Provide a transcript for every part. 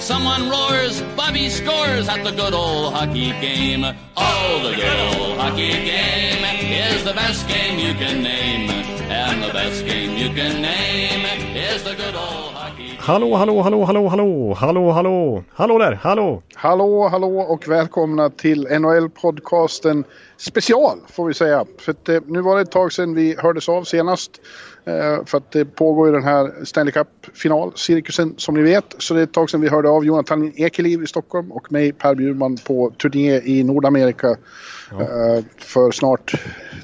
Someone roars, Bobby scores at the good old hockey game. Oh, the good old hockey game is the best game you can name. And the best game you can name is the good old Hallå, hallå, hallå, hallå, hallå, hallå, hallå, hallå där, hallå! Hallå, hallå och välkomna till NHL-podcasten special får vi säga. För att, eh, nu var det ett tag sedan vi hördes av senast. Eh, för att det pågår ju den här Stanley Cup-finalcirkusen som ni vet. Så det är ett tag sedan vi hörde av Jonathan Ekeliv i Stockholm och mig Per Bjurman på turné i Nordamerika. Eh, för snart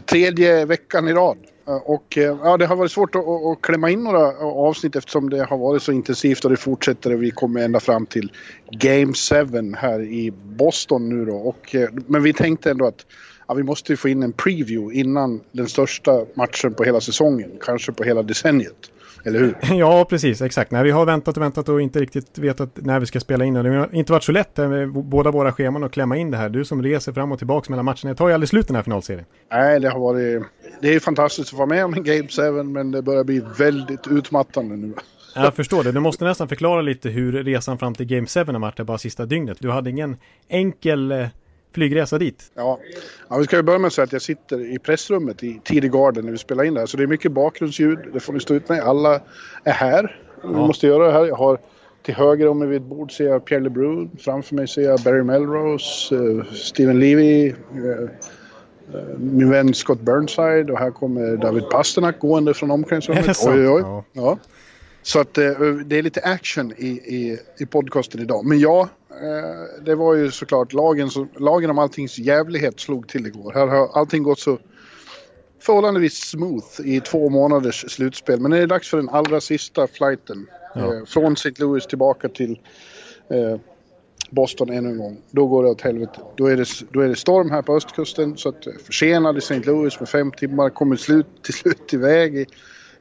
tredje veckan i rad. Eh, och eh, ja, det har varit svårt att, att klämma in några avsnitt eftersom det har varit så intensivt och det fortsätter och vi kommer ända fram till Game 7 här i Boston nu då. Och, eh, men vi tänkte ändå att ja, vi måste få in en preview innan den största matchen på hela säsongen, kanske på hela decenniet. Eller hur? Ja, precis, exakt. Nej, vi har väntat och väntat och inte riktigt vetat när vi ska spela in det. Det har inte varit så lätt eh, med båda våra scheman att klämma in det här. Du som reser fram och tillbaka mellan matcherna. Det tar ju aldrig slut den här finalserien. Nej, det har varit... Det är fantastiskt att vara med om en Game 7 men det börjar bli väldigt utmattande nu. Jag förstår det. Du måste nästan förklara lite hur resan fram till Game 7 har varit det bara sista dygnet. Du hade ingen enkel eh, flygresa dit. Ja. ja, vi ska ju börja med att säga att jag sitter i pressrummet i TD Garden när vi spelar in det här. Så det är mycket bakgrundsljud, det får ni stå ut med. Alla är här. Vi måste göra det här. Jag har till höger om mig vid ett bord ser jag Pierre LeBrun. Framför mig ser jag Barry Melrose, eh, Steven Levy, eh, eh, min vän Scott Burnside och här kommer David Pasternak gående från omklädningsrummet. Oj, oj, oj. Ja. Så att eh, det är lite action i, i, i podcasten idag. Men ja, eh, det var ju såklart lagen, som, lagen om alltings jävlighet slog till igår. Här har allting gått så förhållandevis smooth i två månaders slutspel. Men det är dags för den allra sista flighten. Ja. Eh, från St. Louis tillbaka till Boston ännu en gång. Då går det åt helvete. Då är det, då är det storm här på östkusten. Så att försenad i St. Louis med fem timmar. Kommer slut, till slut iväg i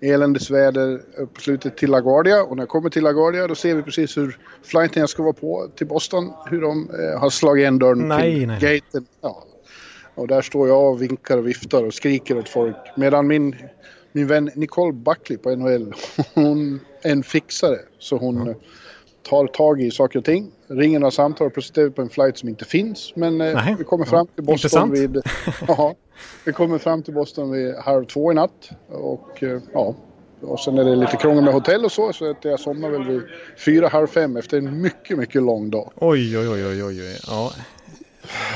eländesväder eh, på slutet till LaGuardia. Och när jag kommer till LaGuardia då ser vi precis hur flighten jag ska vara på till Boston. Hur de eh, har slagit igen dörren Nej, till nej. gaten. Ja. Och där står jag och vinkar och viftar och skriker åt folk. Medan min, min vän Nicole Buckley på NHL, hon är en fixare. Så hon eh, tar tag i saker och ting. Ringer några samtal och plötsligt på en flight som inte finns. Men eh, Nej. vi kommer fram till Boston vid... Ja, vi kommer fram till Boston vid halv två i natt. Och eh, ja, och sen är det lite krångel med hotell och så. Så att jag somnar väl vid fyra, halv fem efter en mycket, mycket lång dag. Oj, oj, oj, oj, oj. Ja,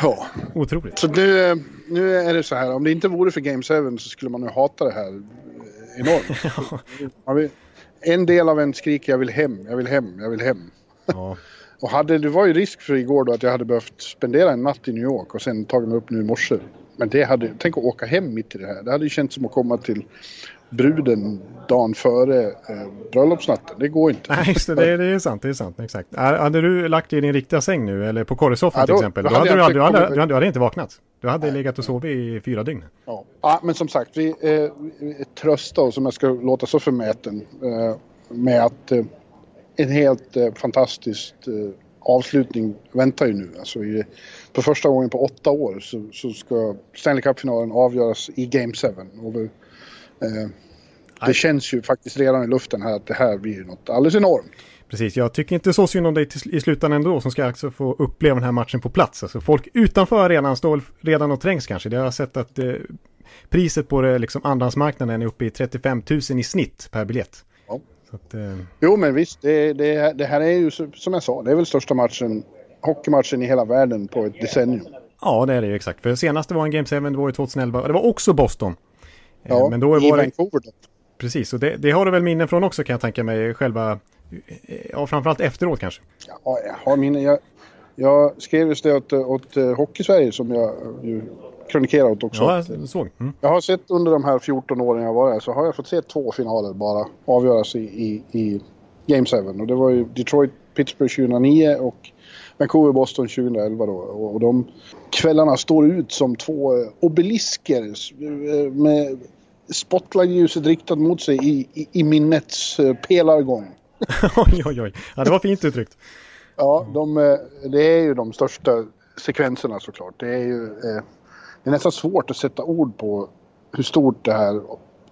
Ja, otroligt. så nu, eh, nu är det så här. Om det inte vore för Game 7 så skulle man ju hata det här enormt. Vill- En del av en skriker jag vill hem, jag vill hem, jag vill hem. Ja. Och hade, det var ju risk för igår då att jag hade behövt spendera en natt i New York och sen tagit mig upp nu i morse. Men det hade, tänk att åka hem mitt i det här. Det hade ju känts som att komma till bruden dagen före eh, bröllopsnatten. Det går inte. Nej, just det, det, är- det är sant, det är sant, exakt. Hade du lagt dig i din riktiga säng nu, eller på korrsoffan Ja, till exempel, då då hade du, aldrig, du, hade, du, hade, du hade inte vaknat. Du hade legat och sovit i fyra dygn. Ja. ja, men som sagt, vi, eh, tröstar oss, om jag ska låta så förmäten, eh, med att eh, en helt eh, fantastisk eh, avslutning väntar ju nu. Alltså i, för första gången på åtta år så, så ska Stanley Cup-finalen avgöras i Game 7. Och vi, eh, det Nej. känns ju faktiskt redan i luften här att det här blir något alldeles enormt. Precis, jag tycker inte så synd om dig i slutändan ändå som ska alltså få uppleva den här matchen på plats. Alltså folk utanför arenan står redan och trängs kanske. Det har jag sett att eh, priset på det, liksom andrahandsmarknaden är uppe i 35 000 i snitt per biljett. Ja. Att, eh, Jo men visst, det, det, det här är ju som jag sa, det är väl största matchen, hockeymatchen i hela världen på ett decennium. ja, det är det ju exakt. För senaste var en Game 7, det var ju 2011. Det var också Boston. Eh, Ja, Men då i var det, Vancouver precis, och det, det har du väl minnen från också kan jag tänka mig, själva, eh, ja framförallt efteråt kanske. Ja, jag har mina... Jag, jag skrev just det åt, åt eh, Hockeysverige som jag ju kronikerar åt också. Ja, jag såg. Mm. Jag har sett under de här 14 åren jag var här så har jag fått se två finaler bara avgöras i, i, i Game 7. Och det var ju Detroit-Pittsburgh 2009 och Vancouver-Boston 2011 då. Och, de kvällarna står ut som två eh, obelisker eh, med spotlight-ljuset riktat mot sig i, i, i minnets uh, pelargång. oj, oj, oj. Ja, det var fint uttryckt. Ja, de, det är ju de största sekvenserna såklart. Det är ju eh, det är nästan svårt att sätta ord på hur stort det här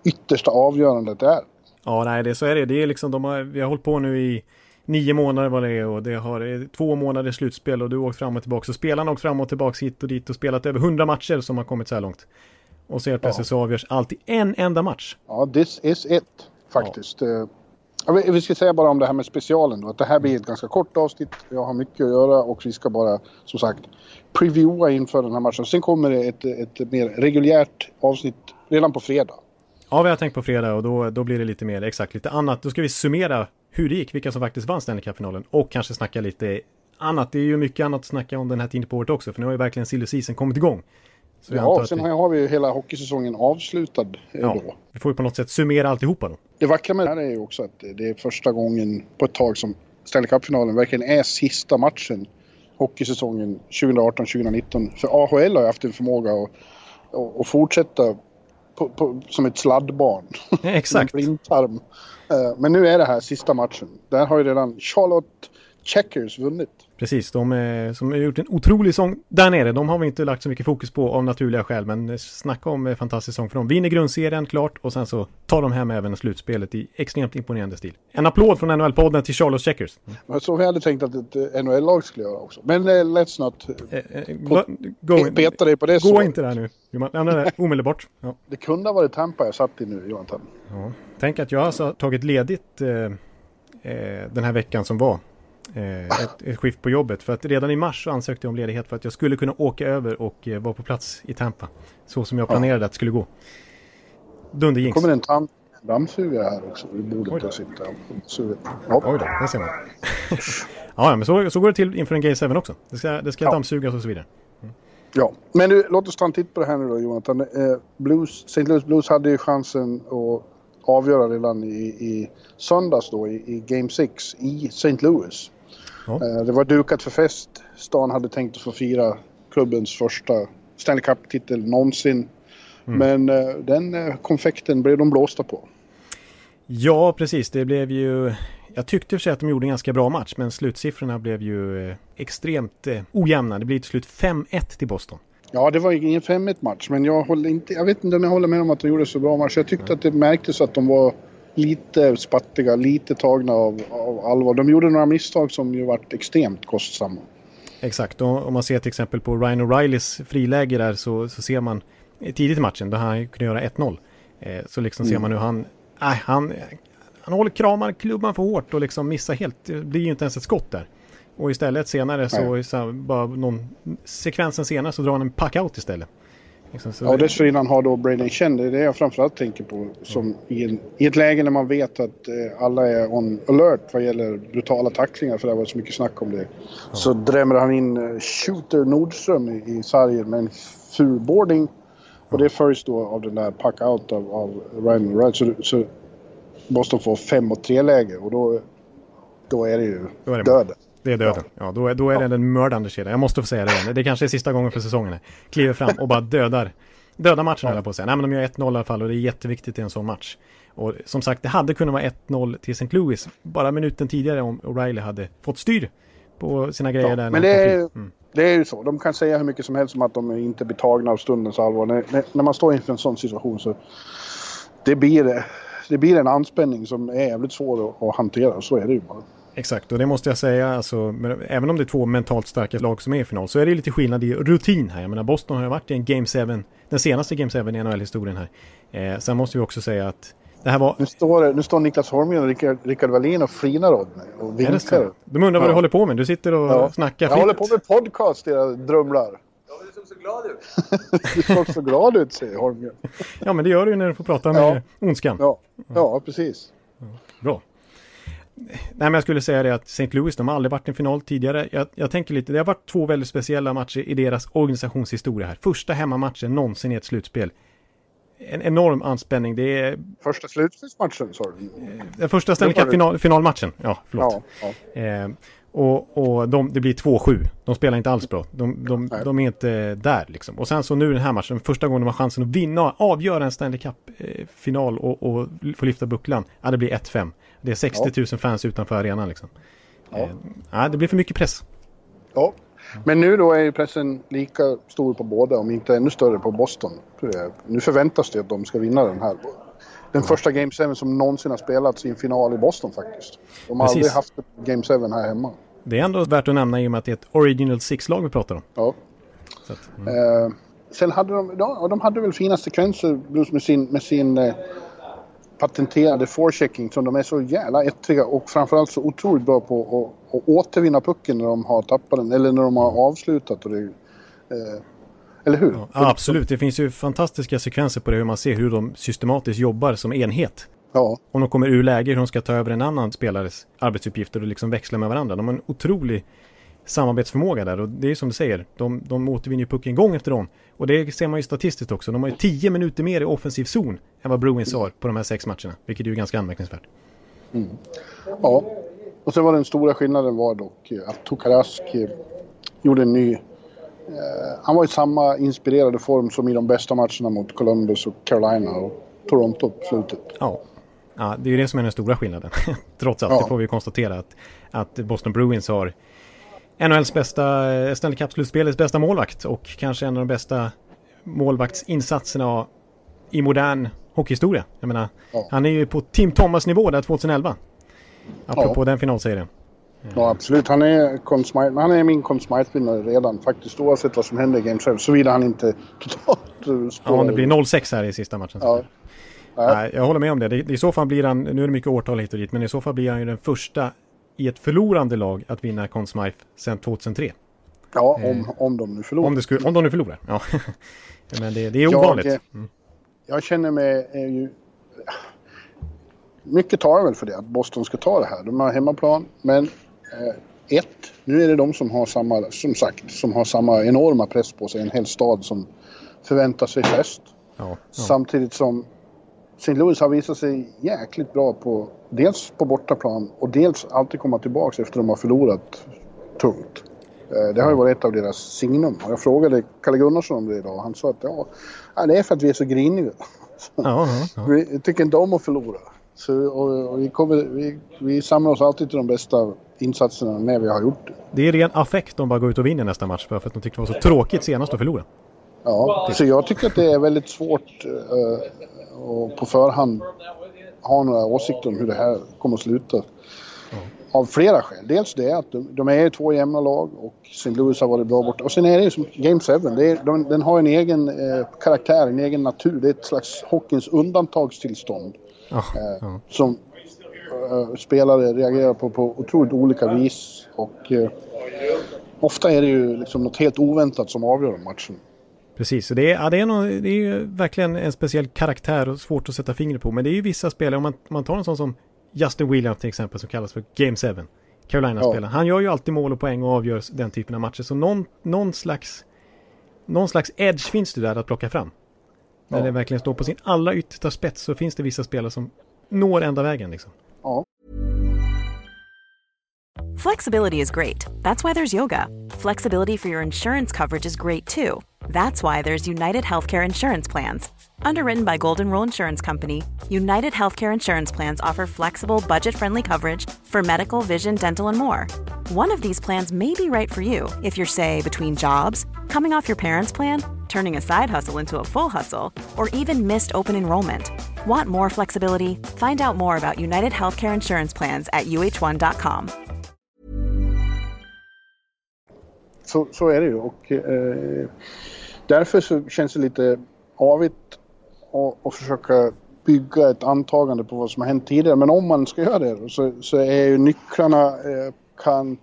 yttersta avgörandet är. Ja, nej, det, så är det. det är liksom, de har, vi har hållit på nu i nio månader vad det och det har två månader slutspel och du åkt fram och tillbaka. Så spelarna har åkt fram och tillbaka hit och dit och spelat över hundra matcher som har kommit så här långt. Och så helt plötsligt ja. så avgörs allt i en enda match. Ja, this is it faktiskt. Ja. Eh, vi ska säga bara om det här med specialen då, att det här blir ett ganska kort avsnitt. Jag har mycket att göra och vi ska bara som sagt previewa inför den här matchen. Sen kommer det ett, ett mer reguljärt avsnitt redan på fredag. Ja, vi har tänkt på fredag och då, då blir det lite mer exakt lite annat. Då ska vi summera hur det gick, vilka som faktiskt vann Stanley Cup-finalen och kanske snacka lite annat. Det är ju mycket annat att snacka om den här tiden på året också, för nu har ju verkligen silly season kommit igång. Så ja, sen vi... har vi ju hela hockeysäsongen avslutad eh, ja, då. Vi får ju på något sätt summera alltihopa då. Det vackra med det här är ju också att det är första gången på ett tag som Stanley Cup-finalen verkligen är sista matchen hockeysäsongen 2018-2019. För AHL har ju haft en förmåga att, att, att fortsätta på, på, som ett sladdbarn. Exakt. blindtarm. Eh, men nu är det här sista matchen. Där har ju redan Charlotte Checkers vunnit. Precis, de är, som har gjort en otrolig sång där nere. De har vi inte lagt så mycket fokus på av naturliga skäl, men snacka om fantastisk sång för dem. Vinner grundserien klart och sen så tar de hem även slutspelet i extremt imponerande stil. En applåd från NHL-podden till Charles Checkers. Mm. Så vi hade tänkt att ett NHL-lag skulle göra också. Men uh, let's not uh, uh, go, peta dig på det. Gå inte där nu. Nej, nej, omedelbart. Ja. Det kunde ha varit Tampa jag satt i nu, Jonathan. Ja. Tänk att jag har alltså tagit ledigt eh, den här veckan som var eh, ett, ett skift på jobbet. För att redan i mars så ansökte jag om ledighet för att jag skulle kunna åka över och eh, vara på plats i Tampa. Så som jag planerade ja. att det skulle gå. Dunderjinx. kommer en tant dammsugare här också vid bordet och sitter ja. Oj då, det ser man. ja, men så, så går det till inför en Gay 7 också. Det ska, det ska ja. dammsugas och så vidare. Mm. Ja, men nu, låt oss ta en titt på det här nu då Jonathan. Eh, Blues, St. Louis Blues hade ju chansen att avgöra redan i, i söndags då i, i Game 6 i St. Louis. Ja. Eh, det var dukat för fest. Stan hade tänkt att få fira klubbens första Stanley Cup-titel någonsin. Mm. Men eh, den eh, konfekten blev de blåsta på. Ja, precis. Det blev ju... Jag tyckte för sig att de gjorde en ganska bra match, men slutsiffrorna blev ju extremt ojämna. Det blir till slut 5-1 till Boston. Ja, det var ingen 5-1 match, men jag, håller inte, jag vet inte om jag håller med om att de gjorde så bra match. Jag tyckte mm. att det märktes att de var lite spattiga, lite tagna av, av allvar. De gjorde några misstag som ju varit extremt kostsamma. Exakt, och om man ser till exempel på Ryan O'Reillys friläge där så, så ser man tidigt i matchen då han kunde göra 1-0. Eh, så liksom mm. ser man hur han, äh, han, han håller kramar klubban för hårt och liksom missar helt, det blir ju inte ens ett skott där. Och istället senare så, så bara någon sekvensen senare så drar han en pack-out istället. Liksom, ja, och dessförinnan har då Braden Chen, det är det jag framförallt tänker på, som i, en, i ett läge när man vet att eh, alla är on alert vad gäller brutala tacklingar, för det har varit så mycket snack om det. Mm. Så drämmer han in eh, Shooter Nordström i, i sargen med en fulboarding. Och det följs då av den där pack-out av, av Ryan Wright. Så, så Boston får 5 och 3 läge och då, då är det ju döden. Det är döden. Ja, då, är, då är ja. det den mördande kedjan. Jag måste få säga det igen. Det kanske är sista gången för säsongen. Kliver fram och bara dödar. Dödar matchen ja. höll jag på att säga. Nej men de gör 1-0 i alla fall och det är jätteviktigt i en sån match. Och som sagt, det hade kunnat vara 1-0 till St. Louis bara minuten tidigare om O'Reilly hade fått styr på sina grejer ja, där. Men det är, mm. det är ju så. De kan säga hur mycket som helst om att de inte blir tagna av stundens allvar. När, när man står inför en sån situation så det blir, det blir en anspänning som är jävligt svår att, att hantera. Så är det ju bara. Exakt, och det måste jag säga, alltså, även om det är två mentalt starka lag som är i final så är det lite skillnad i rutin här. Jag menar, Boston har ju varit i en Game 7, den senaste Game 7 i NHL-historien här. Eh, sen måste vi också säga att det här var... Nu står, nu står Niklas Holmgren och Rickard, Rickard Wallin och flinar åt mig och vinkar. De undrar vad ja. du håller på med, du sitter och ja. snackar Jag håller på med podcast, era drumlar. Ja, du såg så glad ut. du såg så glad ut, säger Holmgren. ja, men det gör du ju när du får prata med ja. ondskan. Ja, ja precis. Bra. Nej men jag skulle säga det att St. Louis, de har aldrig varit i en final tidigare. Jag, jag, tänker lite, det har varit två väldigt speciella matcher i deras organisationshistoria här. Första hemmamatchen någonsin i ett slutspel. En enorm anspänning. Det är... Första slutspelsmatchen sa du? Den första Stanley Cup final, finalmatchen, ja förlåt. Ja, ja. Eh, Och, och de, det blir 2-7. De spelar inte alls bra. De, de, de, är inte där liksom. Och sen så nu den här matchen, första gången de har chansen att vinna, avgöra en Stanley Cup-final och, och få lyfta bucklan. Ja, det blir 1-5. Det är 60 000 fans utanför arenan liksom. Ja. Eh, ja, det blir för mycket press. Ja, men nu då är ju pressen lika stor på båda, om inte ännu större på Boston. Nu förväntas det att de ska vinna den här. Den första Game 7 som någonsin har spelats i en final i Boston faktiskt. De har Precis. aldrig haft Game 7 här hemma. Det är ändå värt att nämna i och med att det är ett Original Six-lag vi pratar om. Ja. Att, mm. eh, sen hade de, ja, de hade väl fina sekvenser med sin, med sin eh, patenterade forechecking som de är så jävla ettriga och framförallt så otroligt bra på att, att återvinna pucken när de har tappat den eller när de har avslutat. Och det, eh, eller hur? Ja, absolut, det finns ju fantastiska sekvenser på det hur man ser hur de systematiskt jobbar som enhet. Ja. Om de kommer ur läge hur de ska ta över en annan spelares arbetsuppgifter och liksom växla med varandra. De har en otrolig samarbetsförmåga där och det är som du säger, de, de återvinner pucken gång efter gång. Och det ser man ju statistiskt också, de har ju tio minuter mer i offensiv zon än vad Bruins har på de här sex matcherna, vilket är ju ganska anmärkningsvärt. Mm. Ja, och sen var den stora skillnaden var dock att Tokarask gjorde en ny... Eh, han var i samma inspirerade form som i de bästa matcherna mot Columbus och Carolina och Toronto på slutet. Ja. Ja, det är ju det som är den stora skillnaden. Trots allt, ja. det får vi konstatera att, att Boston Bruins har NHLs bästa, eh, Stanley Cup-slutspelets bästa målvakt och kanske en av de bästa målvaktsinsatserna i modern hockeyhistoria. Jag menar, ja. han är ju på Tim Thomas nivå där 2011. Apropå ja. den finalserien. Ja absolut, han är, han är min Conn Smythe-vinnare redan faktiskt oavsett vad som händer i Game 7. Såvida han inte totalt spår. Ja, om det blir 0-6 här i sista matchen. Ja. Nej, jag håller med om det. det. I så fall blir han, nu är det mycket årtal hit och dit, men i så fall blir han ju den första i ett förlorande lag att vinna Conn Smythe sedan 2003. Ja, om, eh, om de nu förlorar. Om, det skulle, om de nu förlorar, ja. men det, det är ovanligt. Jag, mm. jag känner mig är ju... Mycket talar väl för det, att Boston ska ta det här. De har hemmaplan, men eh, ett, nu är det de som har samma, som sagt, som har samma enorma press på sig. En hel stad som förväntar sig fest. Ja, ja. Samtidigt som St. Louis har visat sig jäkligt bra på dels på bortaplan och dels alltid komma tillbaka efter att de har förlorat tungt. Eh, det har ju varit ett av deras signum. Jag frågade Kalle Gunnarsson om det idag. Han sa att ja, det är för att vi är så griniga. Ja, ja, ja. Vi tycker inte om att förlora. Så, och, och vi, kommer, vi, vi samlar oss alltid till de bästa insatserna när vi har gjort det. Det är ren affekt de bara går ut och vinner nästa match för att de tyckte det var så tråkigt senast att förlora. Ja, så jag tycker att det är väldigt svårt uh, och på förhand ha några åsikter om hur det här kommer att sluta. Mm. Av flera skäl. Dels det att de, de är två jämna lag och St. Louis har varit bra borta. Och sen är det ju som Game 7. Det är, de, den har en egen eh, karaktär, en egen natur. Det är ett slags hockeyns undantagstillstånd. Eh, Som eh, spelare reagerar på på otroligt olika vis. Och eh, ofta är det ju liksom något helt oväntat som avgör matchen. Precis, det är, ja, det, är någon, det är ju verkligen en speciell karaktär och svårt att sätta fingret på. Men det är ju vissa spelare, om man, man tar en sån som Justin Williams till exempel som kallas för Game 7. Carolina-spelaren. Ja. Han gör ju alltid mål och poäng och avgör den typen av matcher. Så någon, någon, slags, någon slags edge finns det där att plocka fram. När ja. det verkligen står på sin allra yttersta spets så finns det vissa spelare som når ända vägen liksom. Ja. Flexibility is great. That's why there's yoga. Flexibility for your insurance coverage is great too. That's why there's United Healthcare Insurance Plans. Underwritten by Golden Rule Insurance Company, United Healthcare Insurance Plans offer flexible, budget friendly coverage for medical, vision, dental, and more. One of these plans may be right for you if you're, say, between jobs, coming off your parents' plan, turning a side hustle into a full hustle, or even missed open enrollment. Want more flexibility? Find out more about United Healthcare Insurance Plans at uh1.com. Så, så är det ju. Och, eh, därför så känns det lite avigt att, försöka bygga ett antagande på vad som har hänt tidigare. Men om man ska göra det så, så är ju nycklarna, eh, kan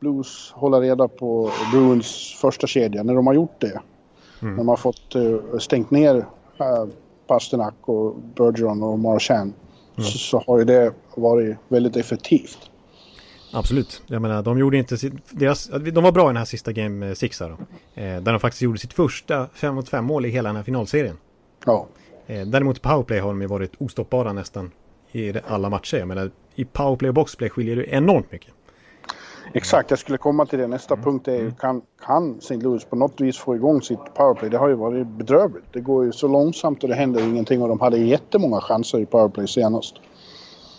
Blues hålla reda på Bruins första kedja när de har gjort det. Mm. När de har fått eh, stängt ner eh, Pasternak och Bergeron och Marchand. Mm. Så, så, har ju det varit väldigt effektivt. Absolut. Jag menar, de gjorde inte sitt, deras, de var bra i den här sista Game 6 då. Eh, där de faktiskt gjorde sitt första 5 mot 5 mål i hela den här finalserien. Ja. Eh, däremot i powerplay har de ju varit ostoppbara nästan i alla matcher. Jag menar, i powerplay och boxplay skiljer det enormt mycket. Exakt, jag skulle komma till det. Nästa punkt är ju kan, kan St. Louis på något vis få igång sitt powerplay? Det har ju varit bedrövligt. Det går ju så långsamt och det händer ingenting och de hade jättemånga chanser i powerplay senast.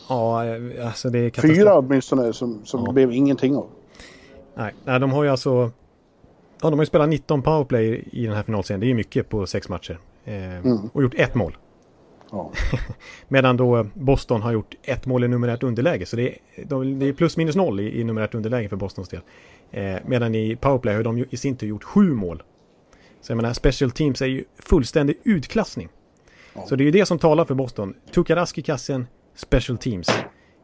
Ja, alltså det är katastrof. Fyra åtminstone som, som ja. blev ingenting av. Nej, nej, de har ju alltså... Ja, de har ju spelat 19 powerplay i den här finalserien. Det är ju mycket på sex matcher. Eh, mm. Och gjort ett mål. Ja. Medan då Boston har gjort ett mål i numerärt underläge. Så det är, de, det är plus minus noll i, i numerärt underläge för Bostons del. Eh, medan i powerplay har de i sin tur gjort sju mål. Så jag menar, special teams är ju fullständig utklassning. Ja. Så det är ju det som talar för Boston. Tukarask i kassen, special teams.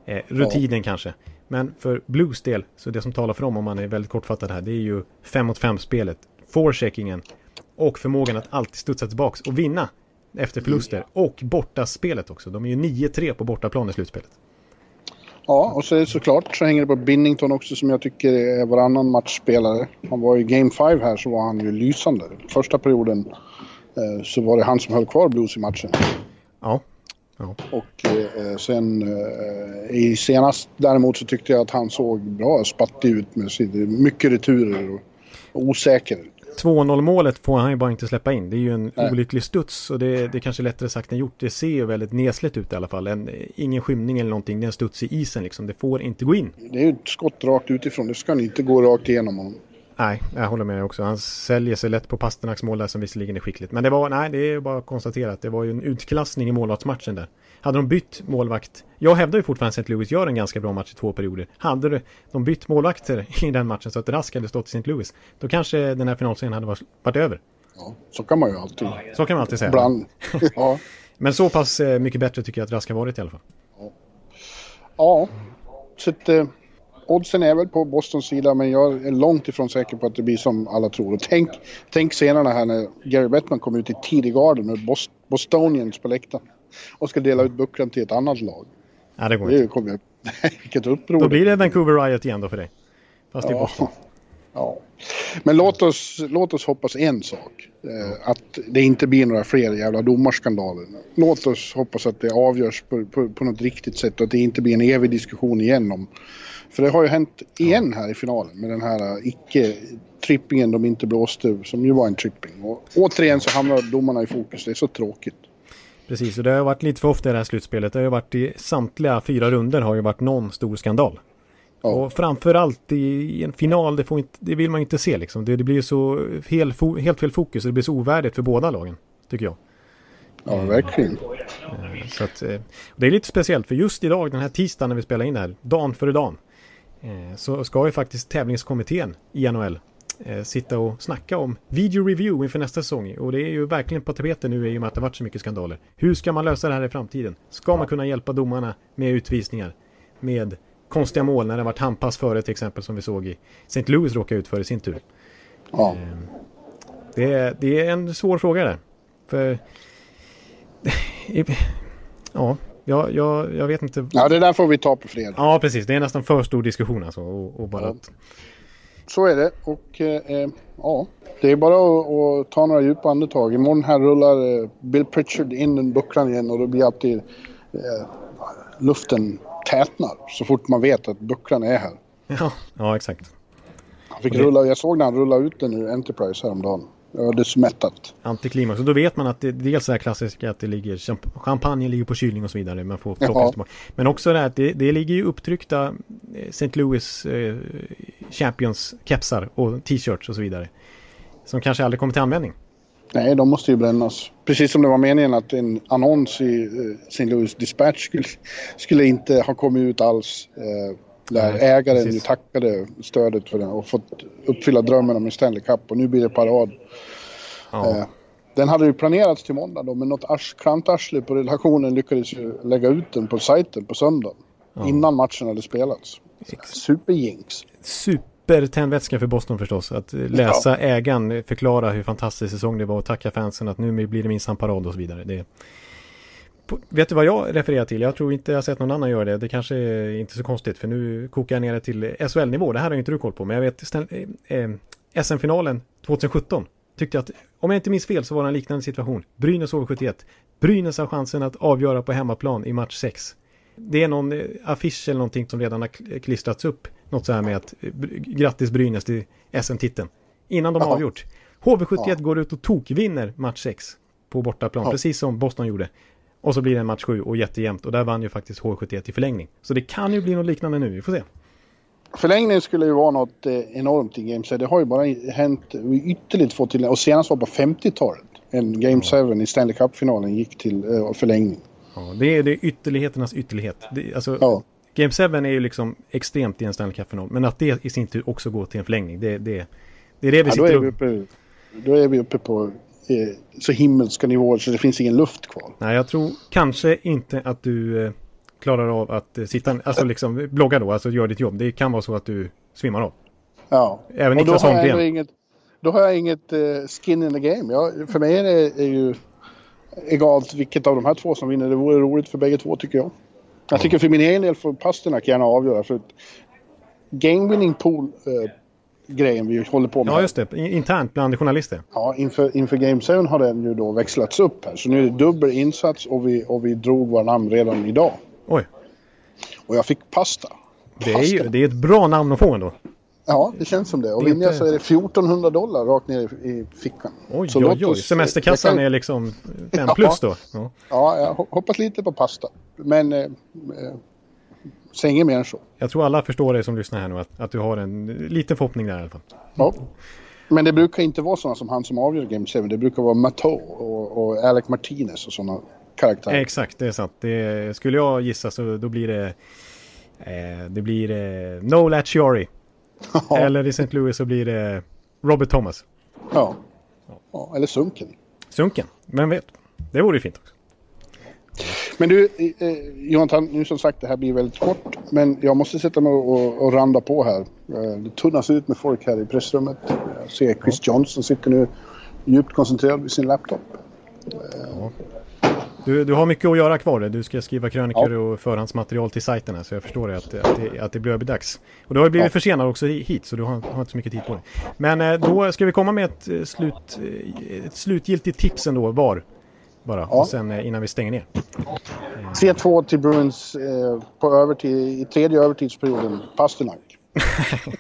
Eh, rutinen ja. kanske. Men för Blues del, så det som talar för dem om man är väldigt kortfattad här, det är ju 5 mot 5 spelet. Forecheckingen och förmågan att alltid studsa tillbaks och vinna efter förluster. Och bortaspelet också. De är ju 9-3 på bortaplan i slutspelet. Ja, och så såklart så hänger det på Binnington också som jag tycker är varannan matchspelare. Han var i Game 5 här så var han ju lysande. Första perioden eh, så var det han som höll kvar Blues i matchen. Ja. ja. Och eh, sen eh, i senast däremot så tyckte jag att han såg bra spattig ut med mycket returer och, och osäker. 2-0 målet får han ju bara inte släppa in. Det är ju en Nej. olycklig studs och det, det är kanske lättare sagt än gjort. Det ser ju väldigt nesligt ut i alla fall. En, ingen skymning eller någonting. Det är en studs i isen liksom. Det får inte gå in. Det är ju ett skott rakt utifrån. Det ska inte gå rakt igenom honom. Nej, jag håller med också. Han säljer sig lätt på Pasternaks mål där som visserligen är skickligt. Men det var, nej, det är bara att konstatera att det var ju en utklassning i målvaktsmatchen där. Hade de bytt målvakt, jag hävdar ju fortfarande att St. Louis gör en ganska bra match i två perioder. Hade de bytt målvakter i den matchen så att Rask hade stått i St. Louis, då kanske den här finalserien hade varit över. Ja, så kan man ju alltid. Så kan man alltid säga. Ibland. ja. Men så pass eh, mycket bättre tycker jag att Rask har varit i alla fall. Ja, ja. så att, eh, oddsen är väl på Bostons sida men jag är långt ifrån säker på att det blir som alla tror. Och tänk, tänk scenerna här när Gary Bettman kom ut i tidig garden med Bost Bostonians på läktaren och ska dela ut bucklan till ett annat lag. Ja, det går det inte. Kommer, vilket uppror. Då blir det Vancouver Riot igen då för dig. Fast ja. i Boston. Ja. Men låt oss, låt oss hoppas en sak. Eh, att det inte blir några fler jävla domarskandaler. Låt oss hoppas att det avgörs på, på, på något riktigt sätt och att det inte blir en evig diskussion igen om för det har ju hänt igen här i finalen med den här äh, icke-trippingen de inte blåste, som ju var en tripping. Och återigen så hamnar domarna i fokus, det är så tråkigt. Precis, och det har varit lite för ofta i det här slutspelet. Det har ju varit i samtliga fyra runder har ju varit någon stor skandal. Ja. Och framförallt i en final, det, får inte, det vill man inte se liksom. Det, det blir så helt, helt fel fokus och det blir så ovärdigt för båda lagen, tycker jag. Ja, verkligen. Eh, så att, eh, det är lite speciellt för just idag, den här tisdagen när vi spelar in det här, dagen före dagen, Eh, så ska ju faktiskt tävlingskommittén i NHL sitta och snacka om video review inför nästa säsong. Och det är ju verkligen på tapeten nu i och med att det varit så mycket skandaler. Hur ska man lösa det här i framtiden? Ska man kunna hjälpa domarna med utvisningar? Med konstiga mål när det varit handpass före till exempel som vi såg i St. Louis råkade ut för i sin tur. Ja. Eh, det är, det är en svår fråga där. För... Ja, jag, jag, jag vet inte. Ja, det där får vi ta på fredag. Ja, precis. Det är nästan för stor diskussion alltså. Och, och bara ja. att... Så är det. Och eh, ja, det är bara att, att, ta några djupa andetag. Imorgon här rullar eh, Bill Pritchard in den bucklan igen och då blir alltid eh, luften tätnar så fort man vet att bucklan är här. Ja, ja exakt. Han fick det... rulla, jag såg när han rullade ut den ur Enterprise häromdagen ödesmättat. Antiklimax. Och då vet man att det dels är klassiska att det ligger champagne ligger på kylning och så vidare. Man får plocka Men också det här att det, det ligger ju upptryckta eh, St. Louis eh, Champions kepsar och t-shirts och så vidare. Som kanske aldrig kommer till användning. Nej, de måste ju brännas. Precis som det var meningen att en annons i eh, St. Louis Dispatch skulle, skulle inte ha kommit ut alls. Eh, där Nej, ägaren precis. ju tackade stödet för den och fått uppfylla drömmen om en Stanley Cup och nu blir det parad. Ja. Eh, den hade ju planerats till måndag då men något ars, klantarsle på relationen lyckades ju lägga ut den på sajten på söndag. Ja. Innan matchen hade spelats. Superjinx. Supertändvätska för Boston förstås. Att läsa ja. ägaren förklara hur fantastisk säsong det var och tacka fansen att nu blir det minsann parad och så vidare. Det, vet du vad jag refererar till? Jag tror inte jag sett någon annan göra det. Det kanske är inte så konstigt för nu kokar jag ner det till SHL-nivå. Det här har inte du koll på men jag vet eh, eh, SM-finalen 2017 tyckte jag att om jag inte minns fel så var det en liknande situation. Brynäs HV71. Brynäs har chansen att avgöra på hemmaplan i match 6. Det är någon eh, affisch eller någonting som redan har klistrats upp något så här med att grattis Brynäs till SM-titeln. Innan de har avgjort. HV71 ja. går ut och tokvinner match 6 på bortaplan, ja. precis som Boston gjorde. Och så blir det en match 7 och jättejämnt och där vann ju faktiskt H71 i förlängning. Så det kan ju bli något liknande nu, vi får se. Förlängning skulle ju vara något eh, enormt i Game 7. Det har ju bara hänt ytterligt få till och senast var på 50-talet. En Game 7 i Stanley Cup-finalen gick till uh, förlängning. Ja, det är, det är ytterligheternas ytterlighet. Det, alltså, ja. Game 7 är ju liksom extremt i en Stanley Cup-final. Men att det i sin tur också går till en förlängning, det, det, det är det vi ja, sitter då är vi uppe, Då är vi uppe på eh, så himmelska nivåer så det finns ingen luft kvar. Nej, jag tror kanske inte att du eh, klarar av att eh, sitta, alltså liksom blogga då, alltså gör ditt jobb. Det kan vara så att du svimmar av. Ja, Även Niklas Holmgren. Då har jag inget uh, skin in the game. Jag, för mig är det är ju egalt vilket av de här två som vinner. Det vore roligt för bägge två tycker jag. Jag tycker för min egen del får Pasternak gärna avgöra. För game winning pool uh, grejen vi håller på med. Ja, just det. Internt bland journalister. Ja, inför, inför Game 7 har den ju då växlats upp här. Så nu är det dubbel insats och vi, och vi drog våra namn redan idag. Oj. Och jag fick pasta. Det är, ju, det är ett bra namn att få ändå. Ja, det känns som det. Och vinner jag så är det 1400 dollar rakt ner i fickan. Oj, så oj, oj. Semesterkassan kan... är liksom 5 plus då? Ja. ja, jag hoppas lite på pasta. Men eh, eh, säg inget mer än så. Jag tror alla förstår det som lyssnar här nu, att, att du har en liten förhoppning där i alla fall. Ja. Men det brukar inte vara sådana som han som avgör Game 7. Det brukar vara Matteau och, och Alec Martinez och sådana karaktärer. Exakt, det är sant. Det, skulle jag gissa så då blir det... Eh, det blir eh, No Lachiori. Eller i St. Louis så blir det Robert Thomas. Ja. ja. Eller Sunken. Sunken, vem vet. Det vore ju fint också. Men du, eh, Jonathan, nu som sagt det här blir väldigt kort. Men jag måste sätta mig och, och randa på här. Eh, det tunnas ut med folk här i pressrummet. Jag ser Chris Johnson sitter nu djupt koncentrerad vid sin laptop. Ja. Du, du har mycket att göra kvar. Du ska skriva krönikor ja. och förhandsmaterial till sajten här, så jag förstår att, att, det, att det börjar bli dags. Och du har blivit ja. försenad också hit så du har, har, inte så mycket tid på dig. Men eh, då ska vi komma med ett, eh, slut, eh, ett slutgiltigt tips ändå var. Bara, ja. och sen innan vi stänger ner. 3-2 till Bruins eh, på övertid, i tredje övertidsperioden. Pasternak.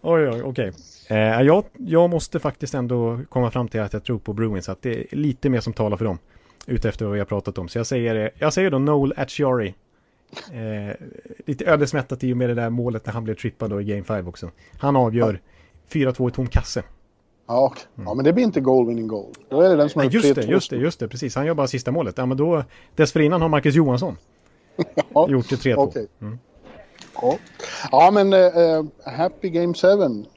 oj, oj, okej. Eh, jag, jag måste faktiskt ändå komma fram till att jag tror på Bruins. Att det är lite mer som talar för dem utefter vad vi har pratat om. Så jag säger, jag säger då Noel Acciari. Eh, lite ödesmättat i och med det där målet när han blev trippad då i Game 5 också. Han avgör ja. 4-2 i tom kasse. Ja, mm. ja, men det blir inte goal winning goal. Då är det den som har just det, just det, just det, precis. Han gör bara sista målet. Ja, men då, dessförinnan har Marcus Johansson ja, gjort det 3-2. Okay. Mm. Ja. ja, men uh, Happy Game 7,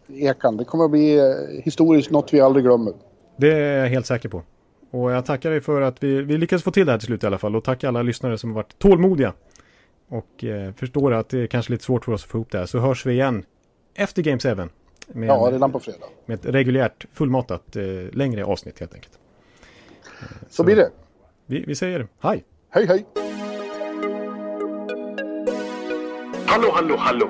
Ekan. Det kommer att bli uh, historiskt något vi aldrig glömmer. Det är jag helt säker på. Och jag tackar dig för att vi, vi lyckades få till det här till slut i alla fall. Och tack alla lyssnare som har varit tålmodiga. Och eh, förstår att det är kanske lite svårt för oss att få ihop det här. Så hörs vi igen efter Game 7. Med, ja, redan på fredag. Med ett reguljärt fullmatat eh, längre avsnitt helt enkelt. Så, Så blir det. Vi, vi säger hej. Hej, hej. Hallå, hallå, hallå.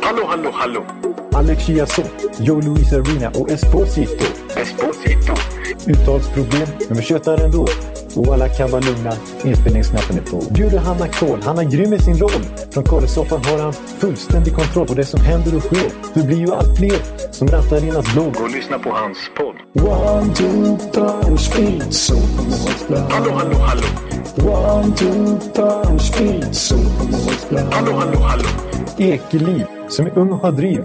Hallå, hallå, hallå. Alex Chiazot, Joe Luis Arena och Esposito. Esposito. Uttalsproblem, men vi tjötar ändå. Och alla kan vara lugna, inspelningsknappen är på. Bjuder Hanna Kohl, han är grym i sin roll. Från Kållesoffan har han fullständig kontroll på det som händer och sker. Det blir ju allt fler som rattar in hans blogg. Och lyssna på hans podd. One, two, three, speed, so Hallå, hallå, hallå. One, two, three, speed, so Hallå, hallå, hallå. Ekeliv, som är ung och har driv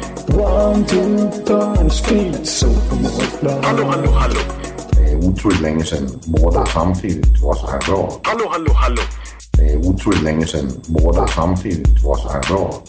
One, two, three, speed, so Hallå, hallå, hallå. Det är otroligt länge sedan båda samtidigt var så här bra. Hallå, hallå, hallå. Det är otroligt länge sedan båda samtidigt var så här bra.